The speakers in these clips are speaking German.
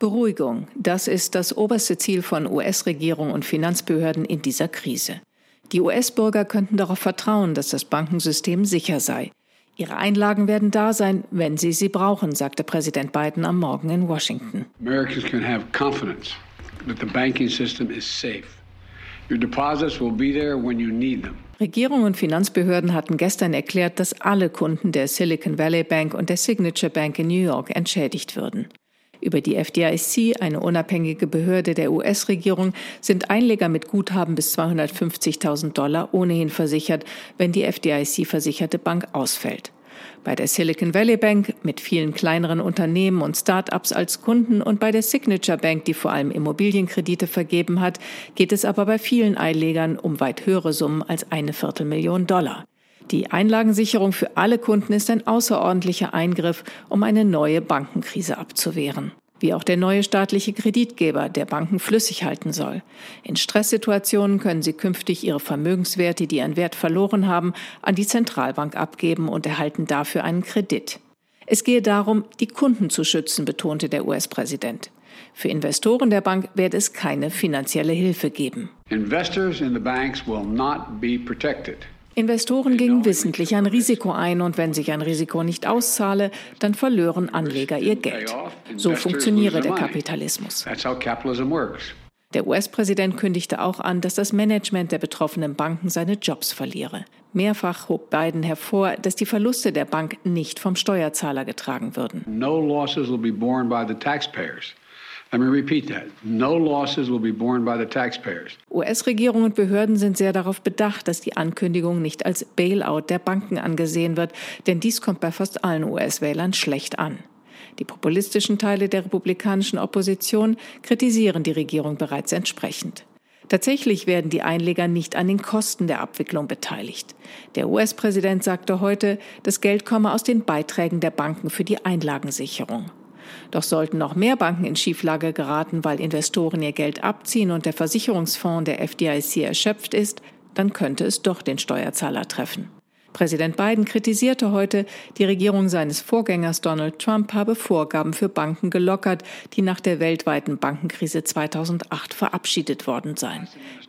Beruhigung, das ist das oberste Ziel von US-Regierung und Finanzbehörden in dieser Krise. Die US-Bürger könnten darauf vertrauen, dass das Bankensystem sicher sei. Ihre Einlagen werden da sein, wenn sie sie brauchen, sagte Präsident Biden am Morgen in Washington. Americans can have confidence that the banking system is safe. Your deposits will be there when you need them. Regierung und Finanzbehörden hatten gestern erklärt, dass alle Kunden der Silicon Valley Bank und der Signature Bank in New York entschädigt würden. Über die FDIC, eine unabhängige Behörde der US-Regierung, sind Einleger mit Guthaben bis 250.000 Dollar ohnehin versichert, wenn die FDIC-versicherte Bank ausfällt. Bei der Silicon Valley Bank mit vielen kleineren Unternehmen und Start-ups als Kunden und bei der Signature Bank, die vor allem Immobilienkredite vergeben hat, geht es aber bei vielen Einlegern um weit höhere Summen als eine Viertelmillion Dollar. Die Einlagensicherung für alle Kunden ist ein außerordentlicher Eingriff, um eine neue Bankenkrise abzuwehren. Wie auch der neue staatliche Kreditgeber, der Banken flüssig halten soll. In Stresssituationen können sie künftig ihre Vermögenswerte, die an Wert verloren haben, an die Zentralbank abgeben und erhalten dafür einen Kredit. Es gehe darum, die Kunden zu schützen, betonte der US-Präsident. Für Investoren der Bank werde es keine finanzielle Hilfe geben. Investors in the banks will not be protected. Investoren gingen wissentlich ein Risiko ein und wenn sich ein Risiko nicht auszahle, dann verlören Anleger ihr Geld. So funktioniere der Kapitalismus. Der US-Präsident kündigte auch an, dass das Management der betroffenen Banken seine Jobs verliere. Mehrfach hob Biden hervor, dass die Verluste der Bank nicht vom Steuerzahler getragen würden. No losses will be borne by the taxpayers. US-Regierung und Behörden sind sehr darauf bedacht, dass die Ankündigung nicht als Bailout der Banken angesehen wird, denn dies kommt bei fast allen US-Wählern schlecht an. Die populistischen Teile der republikanischen Opposition kritisieren die Regierung bereits entsprechend. Tatsächlich werden die Einleger nicht an den Kosten der Abwicklung beteiligt. Der US-Präsident sagte heute, das Geld komme aus den Beiträgen der Banken für die Einlagensicherung. Doch sollten noch mehr Banken in Schieflage geraten, weil Investoren ihr Geld abziehen und der Versicherungsfonds der FDIC erschöpft ist, dann könnte es doch den Steuerzahler treffen. Präsident Biden kritisierte heute, die Regierung seines Vorgängers Donald Trump habe Vorgaben für Banken gelockert, die nach der weltweiten Bankenkrise 2008 verabschiedet worden seien.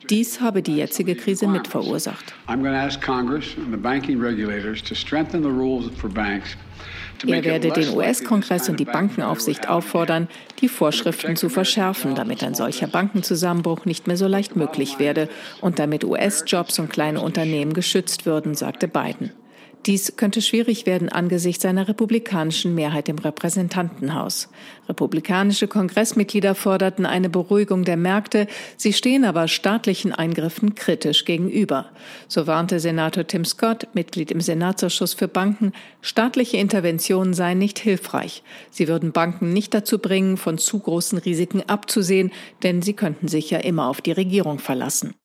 Dies habe die jetzige Krise mit verursacht. I'm going to ask Congress and the banking regulators to strengthen the rules for banks er werde den US-Kongress und die Bankenaufsicht auffordern, die Vorschriften zu verschärfen, damit ein solcher Bankenzusammenbruch nicht mehr so leicht möglich werde und damit US-Jobs und kleine Unternehmen geschützt würden, sagte Biden. Dies könnte schwierig werden angesichts einer republikanischen Mehrheit im Repräsentantenhaus. Republikanische Kongressmitglieder forderten eine Beruhigung der Märkte, sie stehen aber staatlichen Eingriffen kritisch gegenüber. So warnte Senator Tim Scott, Mitglied im Senatsausschuss für Banken, staatliche Interventionen seien nicht hilfreich. Sie würden Banken nicht dazu bringen, von zu großen Risiken abzusehen, denn sie könnten sich ja immer auf die Regierung verlassen.